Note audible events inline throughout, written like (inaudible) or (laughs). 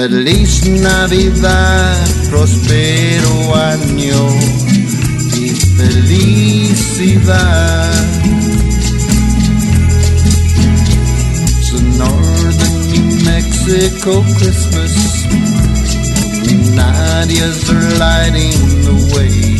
Feliz Navidad, prospero año y felicidad. It's a northern New Mexico Christmas. Nadia's are lighting the way.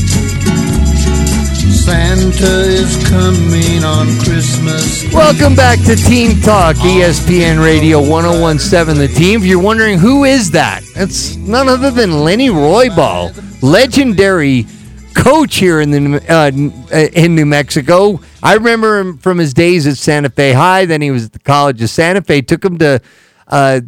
Santa is coming on Christmas. Welcome back to Team Talk, E ESPN Radio 1017 The Team. If you're wondering who is that, it's none other than Lenny Roybal, legendary coach here in the uh, in New Mexico. I remember him from his days at Santa Fe High. Then he was at the College of Santa Fe. Took him to uh,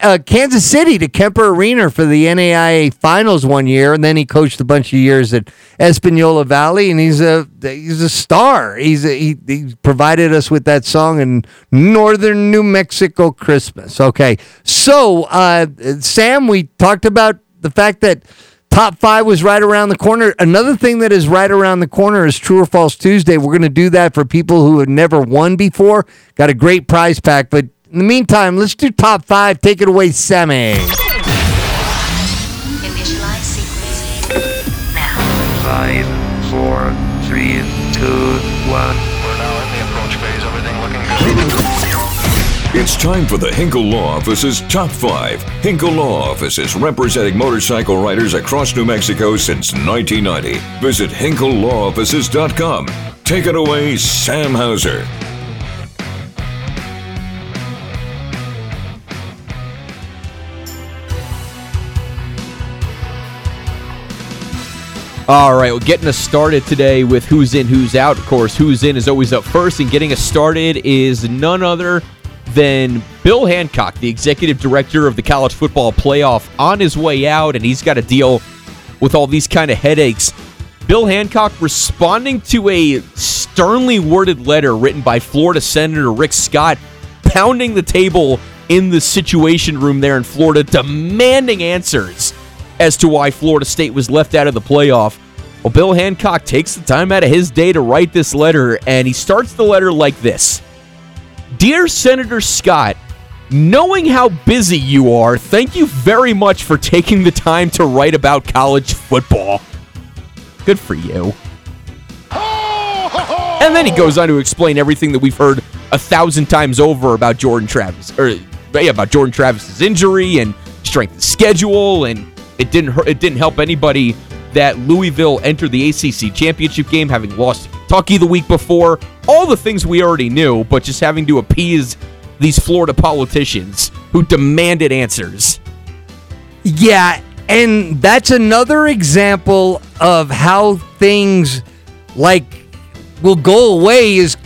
uh, Kansas City to Kemper Arena for the NAIA Finals one year, and then he coached a bunch of years at Espanola Valley, and he's a he's a star. He's a, he, he provided us with that song in Northern New Mexico Christmas. Okay, so uh, Sam, we talked about the fact that. Top five was right around the corner. Another thing that is right around the corner is True or False Tuesday. We're going to do that for people who have never won before. Got a great prize pack, but in the meantime, let's do top five. Take it away, Sammy. Initialize sequence. Now. Five, four, three, two, one. We're now in the approach phase. Everything looking good. It's time for the Hinkle Law Office's Top 5. Hinkle Law Office is representing motorcycle riders across New Mexico since 1990. Visit hinklelawoffices.com. Take it away, Sam Hauser. All right, well, getting us started today with who's in, who's out. Of course, who's in is always up first, and getting us started is none other than Bill Hancock, the executive director of the college football playoff, on his way out, and he's got to deal with all these kind of headaches. Bill Hancock responding to a sternly worded letter written by Florida Senator Rick Scott, pounding the table in the situation room there in Florida, demanding answers as to why Florida State was left out of the playoff. Well, Bill Hancock takes the time out of his day to write this letter, and he starts the letter like this Dear Senator Scott, knowing how busy you are, thank you very much for taking the time to write about college football. Good for you. And then he goes on to explain everything that we've heard a thousand times over about Jordan Travis, or yeah, about Jordan Travis's injury and strength of schedule, and it didn't hurt, it didn't help anybody that Louisville entered the ACC championship game, having lost to Kentucky the week before. All the things we already knew, but just having to appease these Florida politicians who demanded answers. Yeah, and that's another example of how things like will go away as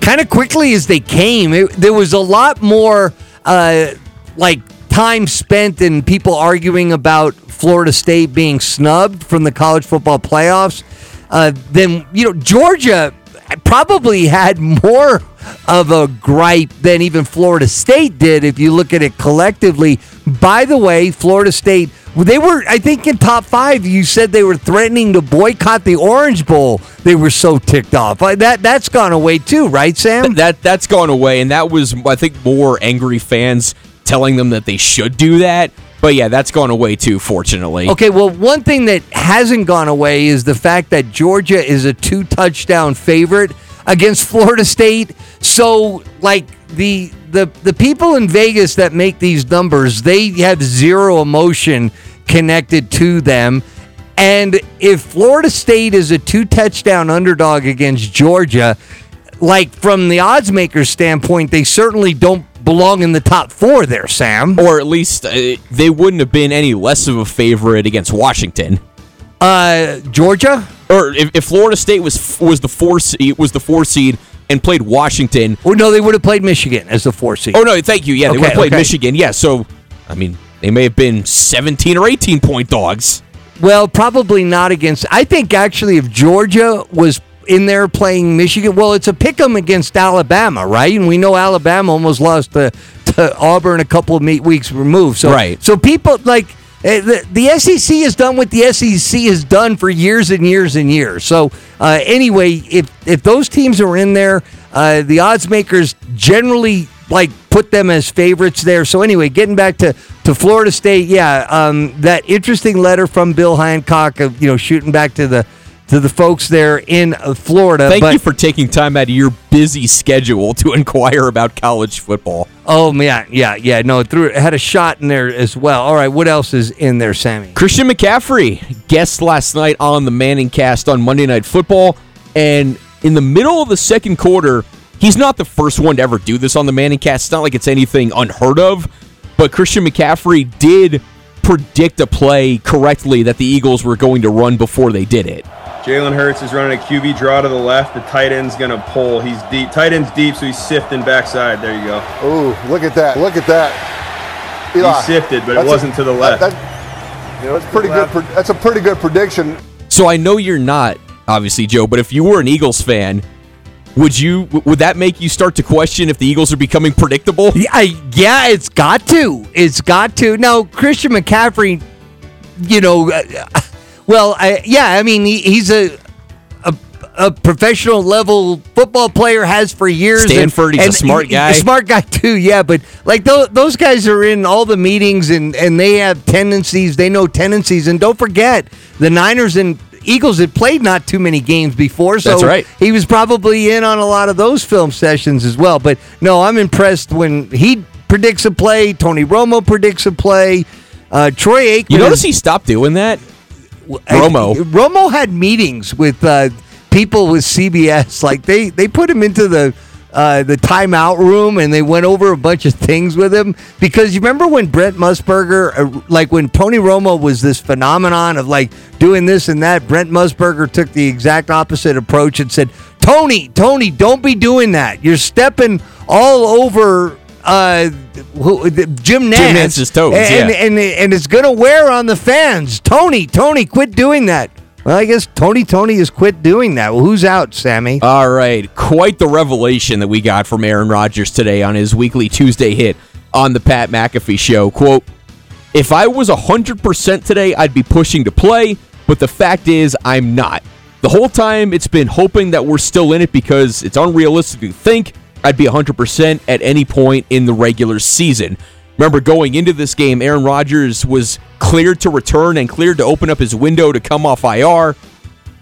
kind of quickly as they came. It, there was a lot more uh, like time spent in people arguing about Florida State being snubbed from the college football playoffs uh, than you know Georgia probably had more of a gripe than even Florida State did if you look at it collectively. By the way, Florida State they were I think in top 5 you said they were threatening to boycott the Orange Bowl. They were so ticked off. Uh, That that's gone away too, right Sam? That that's gone away, and that was I think more angry fans telling them that they should do that. But yeah, that's gone away too. Fortunately, Okay, well, one thing that hasn't gone away is the fact that Georgia is a two touchdown favorite against Florida State. So, like the the the people in Vegas that make these numbers, they have zero emotion connected to them. And if Florida State is a two touchdown underdog against Georgia, like from the odds makers standpoint, they certainly don't belong in the top four there, Sam. or at least uh, they wouldn't have been any less of a favorite against Washington. Uh, Georgia? Or if, if Florida State was was the four seed, was the four seed and played Washington. Well, no, they would have played Michigan as the four seed. Oh no, thank you. Yeah, they Okay, would have played okay. Michigan. Yeah, so I mean they may have been seventeen or eighteen point dogs. Well, probably not against. I think actually, if Georgia was in there playing Michigan, well, it's a pick 'em against Alabama, right? And we know Alabama almost lost to, to Auburn a couple of weeks removed. So, Right. So people like eh, the, the SEC has done what the SEC has done for years and years and years. So uh, anyway, if if those teams are in there, uh, the odds makers generally like put them as favorites there. So anyway, getting back to to Florida State, yeah, um, that interesting letter from Bill Hancock of you know shooting back to the to the folks there in Florida. Thank but, you for taking time out of your busy schedule to (laughs) inquire about college football. Oh man, yeah, yeah, no, it threw it had a shot in there as well. All right, what else is in there, Sammy? Christian McCaffrey, guest last night on the Manning cast on Monday Night Football. And in the middle of the second quarter, he's not the first one to ever do this on the Manning cast. It's not like it's anything unheard of. But Christian McCaffrey did predict a play correctly that the Eagles were going to run before they did it. Jalen Hurts is running a QB draw to the left. The tight end's going to pull. He's deep. Tight end's deep, so he's sifting backside. There you go. Ooh, look at that. Look at that. He sifted, but it wasn't to the left. that- that- you know, that's pretty good. pre- That's a pretty good prediction. So I know you're not, obviously, Joe, but if you were an Eagles fan, would you would that make you start to question if the Eagles are becoming predictable? Yeah, I, yeah, it's got to. It's got to. Now, Christian McCaffrey, you know, uh, well, I, yeah, I mean, he, he's a, a a professional level football player, has for years. and- Stanford, he's a smart guy. A smart guy too, yeah. But like those, those guys are in all the meetings and and they have tendencies. They know tendencies, and don't forget the Niners and. Eagles had played not too many games before, so right. he was probably in on a lot of those film sessions as well. But no, I'm impressed when he predicts a play. Tony Romo predicts a play. Uh, Troy Aikman. You notice he stopped doing that? I- Romo. Romo had meetings with uh, people with CBS. Like they they put him into the uh, the timeout room and they went over a bunch of things with him because you remember when Brent Musburger, uh, like when Tony Romo was this phenomenon of like doing this and that. Brent Musburger took the exact opposite approach and said, "Tony, Tony, don't be doing that. You're stepping all over." Uh, who, Jim Nantz, Nantz's toes, and, yeah. and and it's gonna wear on the fans. Tony, Tony, quit doing that. Well, I guess Tony, Tony has quit doing that. Well, who's out, Sammy? All right, quite the revelation that we got from Aaron Rodgers today on his weekly Tuesday hit on the Pat McAfee show. Quote, if I was 100% today, I'd be pushing to play, but the fact is, I'm not. The whole time, it's been hoping that we're still in it because it's unrealistic to think I'd be 100% at any point in the regular season. Remember, going into this game, Aaron Rodgers was cleared to return and cleared to open up his window to come off IR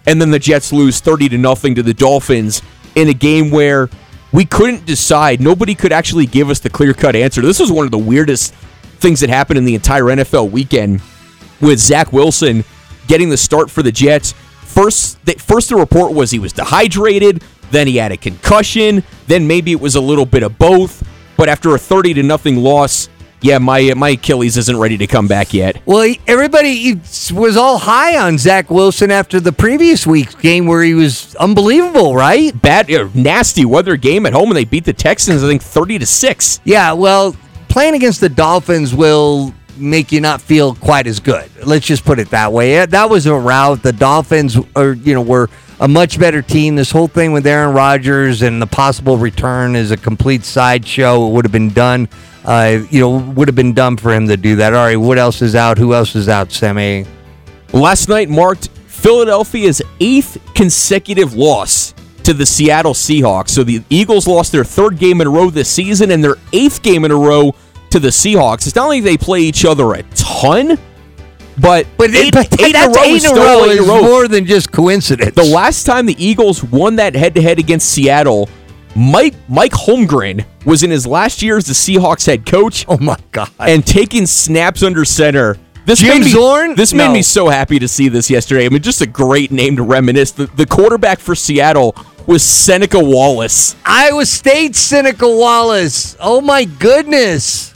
and then the Jets lose 30 to nothing to the Dolphins in a game where we couldn't decide. Nobody could actually give us the clear-cut answer. This was one of the weirdest things that happened in the entire NFL weekend with Zach Wilson getting the start for the Jets. First, the, first the report was he was dehydrated, then he had a concussion, then maybe it was a little bit of both. But after a 30 to nothing loss, yeah, my my Achilles isn't ready to come back yet. Well, everybody was all high on Zach Wilson after the previous week's game where he was unbelievable, right? Bad, uh, nasty weather game at home, and they beat the Texans. I think 30 to six. Yeah, well, playing against the Dolphins will make you not feel quite as good. Let's just put it that way. That was a rout. The Dolphins are, you know, were a much better team. This whole thing with Aaron Rodgers and the possible return is a complete sideshow. It would have been done, uh, you know, would have been dumb for him to do that. All right, what else is out? Who else is out, Sammy? Last night marked Philadelphia's eighth consecutive loss to the Seattle Seahawks. So the Eagles lost their third game in a row this season and their eighth game in a row to the Seahawks. It's not like they play each other a ton, but, But, eight, but eight in a row eight in a row in is a row. more than just coincidence. The last time the Eagles won that head-to-head against Seattle, Mike Mike Holmgren was in his last year as the Seahawks head coach. oh my God. and taking snaps under center. This Jim made me, Zorn? This made No. me so happy to see this yesterday. I mean, just a great name to reminisce. The, the quarterback for Seattle was Seneca Wallace. Iowa State Seneca Wallace. Oh my goodness.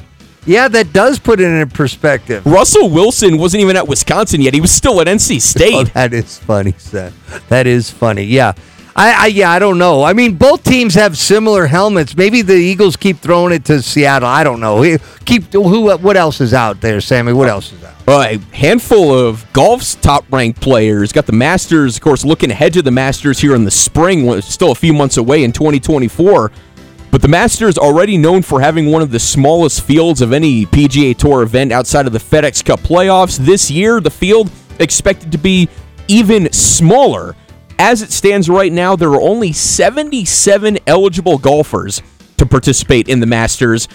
Yeah, that does put it in perspective. Russell Wilson wasn't even at Wisconsin yet. He was still at NC (laughs) Oh, State. that is funny, Seth. That is funny. Yeah. I, I yeah, I don't know. I mean, both teams have similar helmets. Maybe the Eagles keep throwing it to Seattle. I don't know. Keep who? What else is out there, Sammy? What else is out? Uh, a handful of golf's top-ranked players. Got the Masters, of course, looking ahead to the Masters here in the spring. Still a few months away in 2024. But the Masters already known for having one of the smallest fields of any PGA Tour event outside of the FedEx Cup playoffs. This year, the field expected to be even smaller. As it stands right now, there are only 77 eligible golfers to participate in the Masters.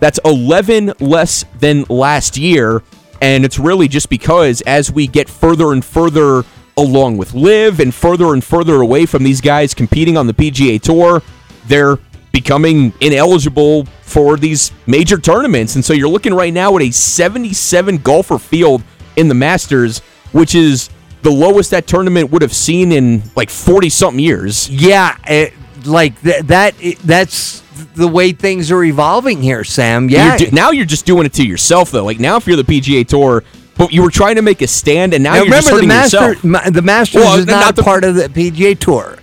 That's 11 less than last year. And it's really just because as we get further and further along with LIV and further and further away from these guys competing on the PGA Tour, they're becoming ineligible for these major tournaments. And so you're looking right now at a 77 golfer field in the Masters, which is the lowest that tournament would have seen in like 40 something years. Yeah, it, like th- that. It, that's the way things are evolving here, Sam. Yeah. You're do- now you're just doing it to yourself, though. Like now, if you're the PGA Tour, but you were trying to make a stand, and now, Now, you're just remember the hurting master, yourself. ma- the Masters Well, is not not, the- part of the PGA Tour.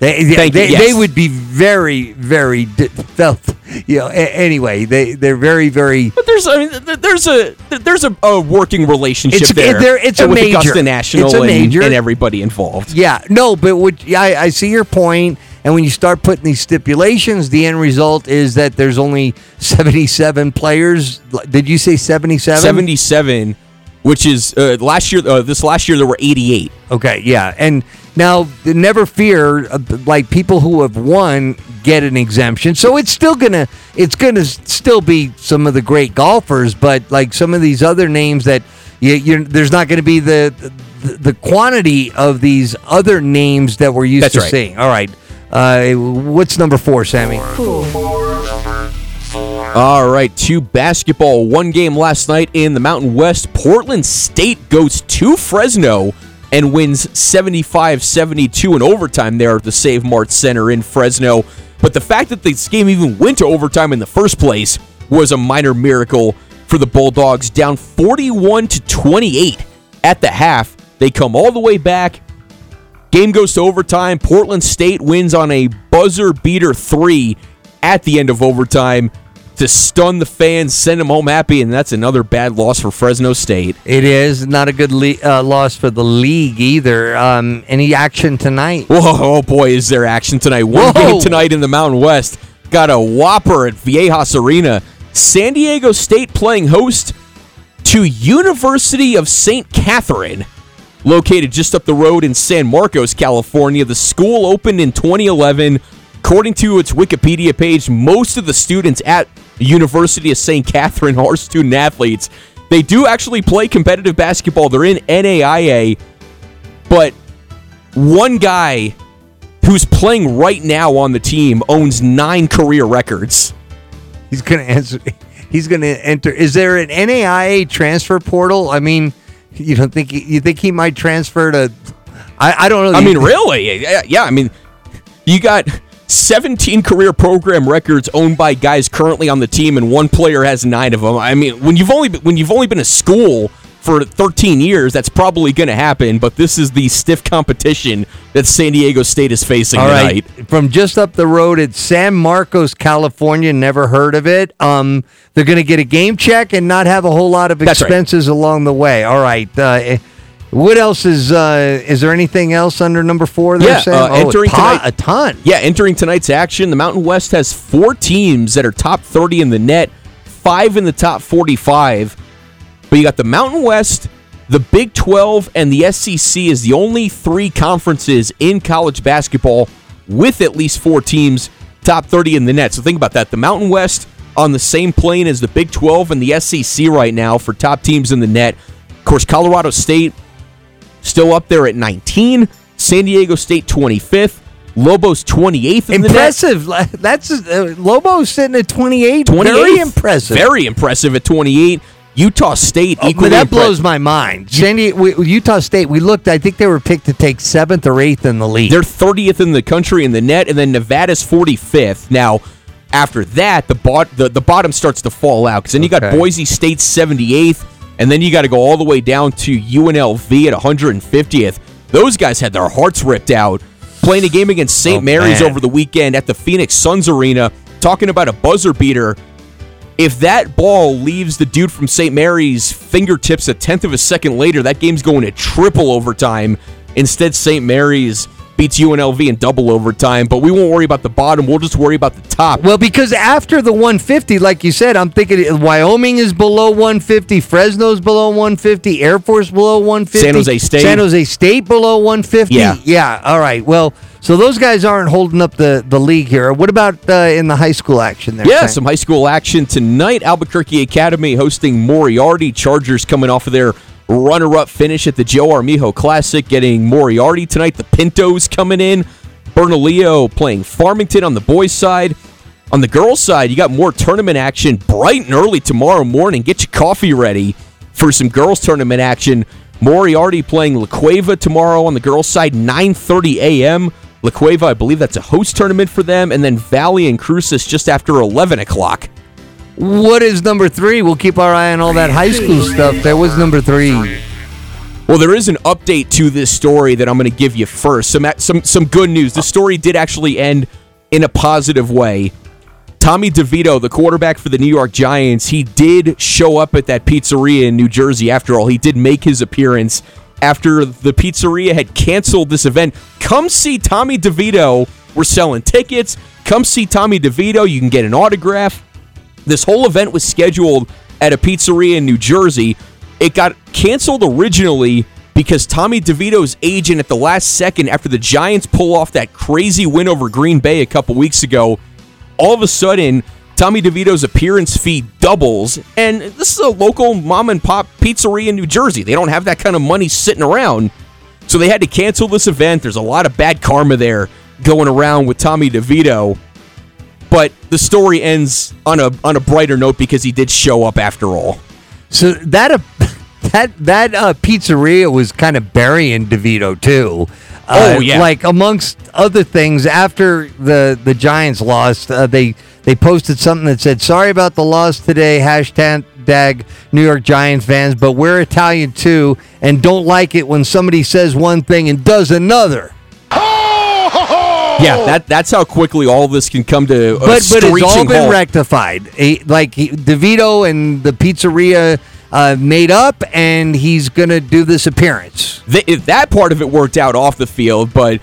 They, they, Thank you, they, yes. they would be very, very di- felt. You know. A- anyway, they they're very, very. But there's, I mean, there's a there's a, a working relationship It's- there. there- it's a with major. Augusta National It's a major. and everybody involved. Yeah, no, but what yeah, I, I see your point. And when you start putting these stipulations, the end result is that there's only 77 players. Did you say 77? 77, which is uh, last year. Uh, this last year there were 88. Okay, yeah. And now, never fear, uh, like people who have won get an exemption. So it's still gonna, it's gonna still be some of the great golfers, but like some of these other names that you, you're, there's not going to be the, the the quantity of these other names that we're used That's to right. seeing. All right, uh, what's number four, Sammy? All right, two basketball, one game last night in the Mountain West. Portland State goes to Fresno and wins 75 72 in overtime there at the Save Mart Center in Fresno. But the fact that this game even went to overtime in the first place was a minor miracle for the Bulldogs, down 41 to 28 at the half. They come all the way back. Game goes to overtime. Portland State wins on a buzzer beater three at the end of overtime to stun the fans, send them home happy, and that's another bad loss for Fresno State. It is not a good le- uh, loss for the league either. Um, any action tonight? Whoa, oh boy, is there action tonight. One Whoa. game tonight in the Mountain West. Got a whopper at Viejas Arena. San Diego State playing host to University of St. Katherine, located just up the road in San Marcos, California. The school opened in 2011. According to its Wikipedia page, most of the students at University of St. Katherine (laughs) are student athletes. They do actually play competitive basketball. They're in NAIA, but one guy who's playing right now on the team owns nine career records. He's gonna answer. He's gonna enter. Is there an NAIA transfer portal? I mean, you don't think he, you think he might transfer to? I, I don't know. I mean, really? Yeah, yeah, I mean, you got 17 career program records owned by guys currently on the team, and one player has nine of them. I mean, when you've only been, when you've only been a school for 13 years, that's probably going to happen. But this is the stiff competition that San Diego State is facing All right, tonight. from just up the road at San Marcos, California. Never heard of it. Um, they're going to get a game check and not have a whole lot of That's right. expenses along the way. All right. Uh, what else is? Uh, is there anything else under number four? There, Yeah, Sam? uh, Oh, a entering ton- tonight- a ton. Yeah, entering tonight's action, the Mountain West has four teams that are top 30 in the net, five in the top 45. But you got the Mountain West, the Big 12, and the SEC is the only three conferences in college basketball with at least four teams top 30 in the net. So think about that. The Mountain West on the same plane as the Big 12 and the SEC right now for top teams in the net. Of course, Colorado State still up there at 19. San Diego State 25th. Lobos 28th in the net. Impressive. That's uh, Lobo's sitting at 28. 28th. Very impressive. Very impressive at 28. Utah State Oh, equally that impre- blows my mind. San Diego, Utah State. We looked. I think they were picked to take seventh or eighth in the league. They're 30th in the country in the net, and then Nevada's 45th. Now, after that, the bot the, the bottom starts to fall out because then you got Boise State 78th, and then you got to go all the way down to UNLV at 150th. Those guys had their hearts ripped out playing a game against St. Oh, Mary's man. over the weekend at the Phoenix Suns Arena. Talking about a buzzer beater. If that ball leaves the dude from St. Mary's fingertips a tenth of a second later, that game's going to triple overtime. Instead, St. Mary's beats UNLV in double overtime, but we won't worry about the bottom. We'll just worry about the top. Well, because after the 150, like you said, I'm thinking Wyoming is below 150, Fresno's below 150, Air Force below 150, San Jose State. San Jose State below 150. Yeah. yeah. All right. Well, so those guys aren't holding up the the league here. What about uh, in the high school action there? Yeah, Sam? some high school action tonight. Albuquerque Academy hosting Moriarty. Chargers coming off of their runner-up finish at the Joe Armijo Classic, getting Moriarty tonight. The Pintos coming in. Bernalillo playing Farmington on the boys' side. On the girls' side, you got more tournament action bright and early tomorrow morning. Get your coffee ready for some girls' tournament action. Moriarty playing La Cueva tomorrow on the girls' side, 9:30 a.m. La Cueva, I believe that's a host tournament for them, and then Valley and Cruces just after 11 o'clock. What is number three? We'll keep our eye on all that high school stuff. That was number three. Well, there is an update to this story that I'm going to give you first. Some some some good news. The story did actually end in a positive way. Tommy DeVito, the quarterback for the New York Giants, he did show up at that pizzeria in New Jersey. After all, he did make his appearance after the pizzeria had canceled this event. Come see Tommy DeVito. We're selling tickets. Come see Tommy DeVito. You can get an autograph. This whole event was scheduled at a pizzeria in New Jersey. It got canceled originally because Tommy DeVito's agent at the last second after the Giants pull off that crazy win over Green Bay a couple weeks ago, all of a sudden Tommy DeVito's appearance fee doubles and this is a local mom and pop pizzeria in New Jersey. They don't have that kind of money sitting around. So they had to cancel this event. There's a lot of bad karma there going around with Tommy DeVito but the story ends on a on a brighter note because he did show up after all. So that uh, (laughs) that that uh, pizzeria was kind of burying DeVito too. Uh, Oh, yeah. like amongst other things, after the the Giants lost, uh, they they posted something that said, "Sorry about the loss today." Hashtag dag New York Giants fans, but we're Italian too, and don't like it when somebody says one thing and does another. Yeah, that that's how quickly all this can come to a but but it's all been halt. rectified. He- like he, DeVito and the pizzeria uh, made up, and he's gonna do this appearance. Th- if that part of it worked out off the field, but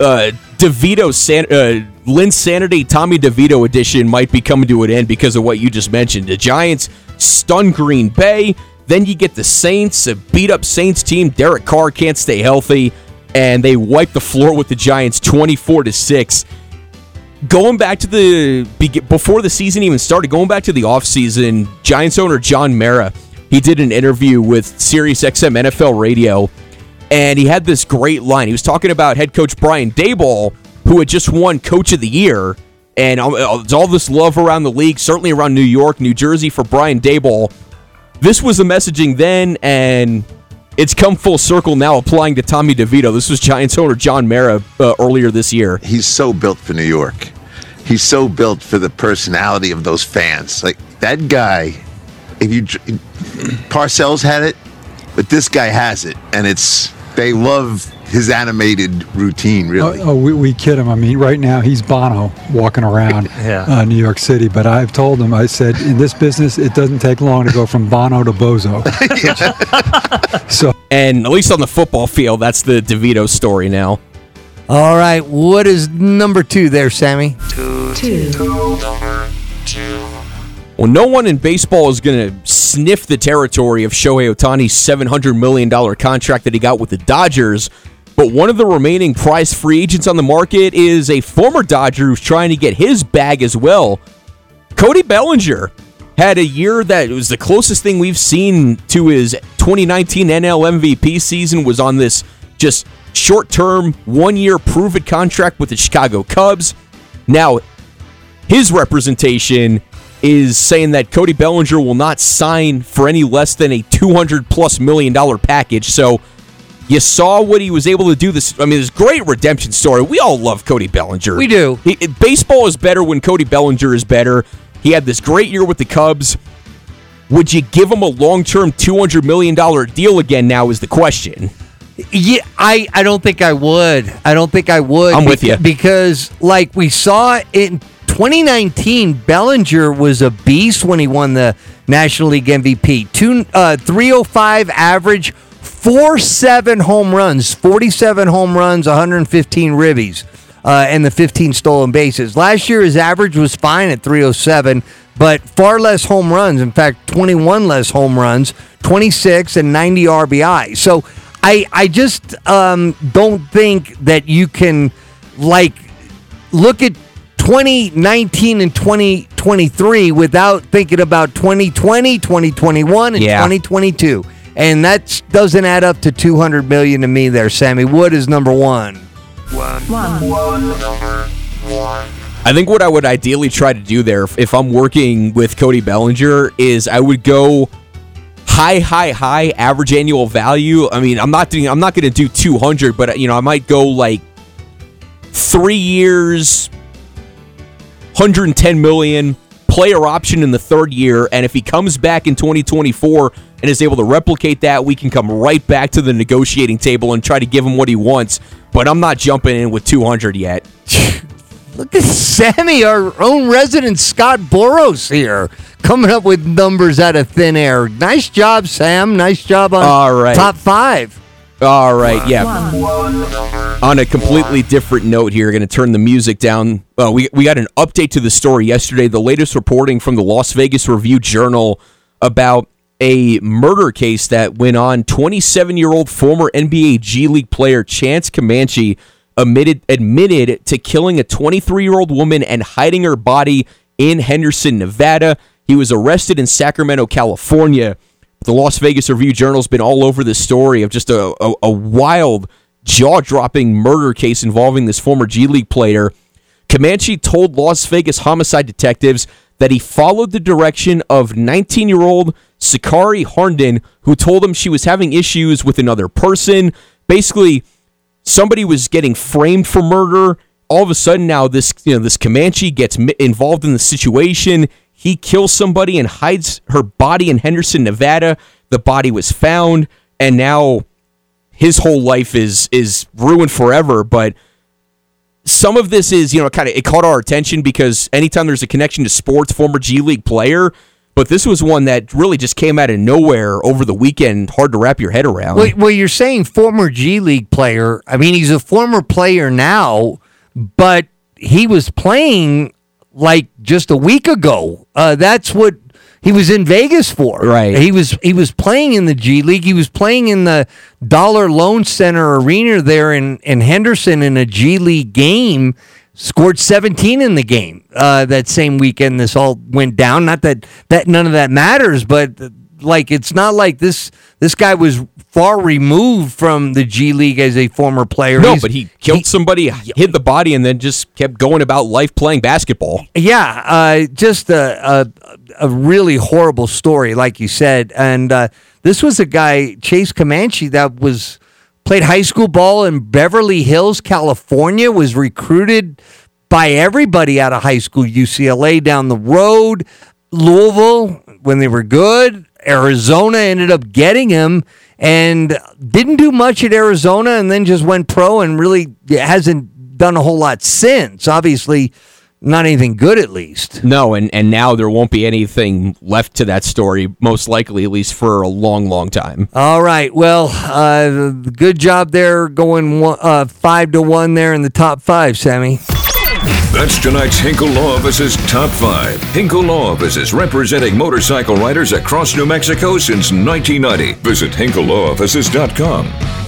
uh, DeVito, San- uh, Linsanity, Tommy DeVito edition might be coming to an end because of what you just mentioned. The Giants stun Green Bay. Then you get the Saints, a beat up Saints team. Derek Carr can't stay healthy, and they wiped the floor with the Giants 24 to 6. Going back to the before the season even started, going back to the offseason, Giants owner John Mara, he did an interview with Sirius XM NFL Radio, and he had this great line. He was talking about head coach Brian Daboll, who had just won Coach of the Year, and all this love around the league, certainly around New York, New Jersey for Brian Daboll. This was the messaging then, and it's come full circle now, applying to Tommy DeVito. This was Giants owner John Mara uh, earlier this year. he's so built for New York. He's so built for the personality of those fans. Like that guy, if you Parcells had it, but this guy has it, and it's they love his animated routine. Really, Oh, oh, we, we kid him. I mean, right now he's Bono walking around (laughs) Yeah. uh, New York City. But I've told him, I said, in this business, it doesn't take long to go from Bono to Bozo. (laughs) (laughs) so And at least on the football field, that's the DeVito story now. All right, what is number two there, Sammy? Two. Well, no one in baseball is going to sniff the territory of Shohei Ohtani's $700 million contract that he got with the Dodgers. But one of the remaining prize free agents on the market is a former Dodger who's trying to get his bag as well. Cody Bellinger had a year that was the closest thing we've seen to his 2019 NL MVP season was on this just short-term, one-year prove-it contract with the Chicago Cubs. Now, his representation is saying that Cody Bellinger will not sign for any less than a 200 plus million dollar package. So you saw what he was able to do this I mean this great redemption story. We all love Cody Bellinger. We do. He, baseball is better when Cody Bellinger is better. He had this great year with the Cubs. Would you give him a long-term 200 million dollar deal again now is the question. Yeah, I, I don't think I would. I don't think I would. I'm with beca- you. because like we saw in 2019, Bellinger was a beast when he won the National League MVP. Two, uh, 305 average, four seven home runs, 47 home runs, 115 ribbies, uh, and the 15 stolen bases. Last year, his average was fine at 307, but far less home runs. In fact, 21 less home runs, 26 and 90 RBI. So I, I just um, don't think that you can, like, look at 2019 and 2023 without thinking about 2020, 2021, and Yeah. 2022. And that doesn't add up to 200 million to me there, Sammy. Wood is number one. I think what I would ideally try to do there, if, if I'm working with Cody Bellinger, is I would go high, high, high average annual value. I mean, I'm not doing, I'm not going to do 200, but you know, I might go like three years, 110 million player option in the third year, and if he comes back in 2024 and is able to replicate that, we can come right back to the negotiating table and try to give him what he wants. But I'm not jumping in with 200 yet. (laughs) Look at Sammy, our own resident Scott Boras here, coming up with numbers out of thin air. Nice job, Sam. Nice job on All right. top five. All right, yeah. On a completely different note here, going to turn the music down. Uh, we we got an update to the story yesterday. The latest reporting from the Las Vegas Review Journal about a murder case that went on. 27 year old former NBA G League player Chance Comanche admitted admitted to killing a 23 year old woman and hiding her body in Henderson, Nevada. He was arrested in Sacramento, California. The Las Vegas Review Journal's been all over this story of just a, a, a wild, jaw dropping murder case involving this former G League player. Comanche told Las Vegas homicide detectives that he followed the direction of 19 year old Sakari Harnden, who told him she was having issues with another person. Basically, somebody was getting framed for murder. All of a sudden, now this you know this Comanche gets involved in the situation. He kills somebody and hides her body in Henderson, Nevada. The body was found, and now his whole life is is ruined forever. But some of this is you know kind of it caught our attention because anytime there's a connection to sports, former G League player. But this was one that really just came out of nowhere over the weekend. Hard to wrap your head around. Well, well, you're saying former G League player. I mean, he's a former player now, but he was playing like just a week ago. Uh, that's what he was in Vegas for. Right. He was he was playing in the G League. He was playing in the Dollar Loan Center Arena there in in Henderson in a G League game. Scored 17 in the game uh, that same weekend. This all went down. Not that that none of that matters, but like it's not like this this guy was far removed from the G League as a former player. No, He's- but he killed somebody, hid the body, and then just kept going about life playing basketball. Yeah, uh, just a, a a really horrible story, like you said. And uh, this was a guy, Chase Comanche, that was played high school ball in Beverly Hills, California. Was recruited by everybody out of high school, UCLA down the road, Louisville when they were good. Arizona ended up getting him and didn't do much at Arizona, and then just went pro and really hasn't done a whole lot since. Obviously not anything good at least. No, and, and now there won't be anything left to that story, most likely, at least for a long, long time. All right. Well, uh, good job there going one, uh, five to one there in the top five, Sammy. That's tonight's Hinkle Law Office's Top 5. Hinkle Law Offices representing motorcycle riders across New Mexico since 1990. Visit hinklelawoffices.com.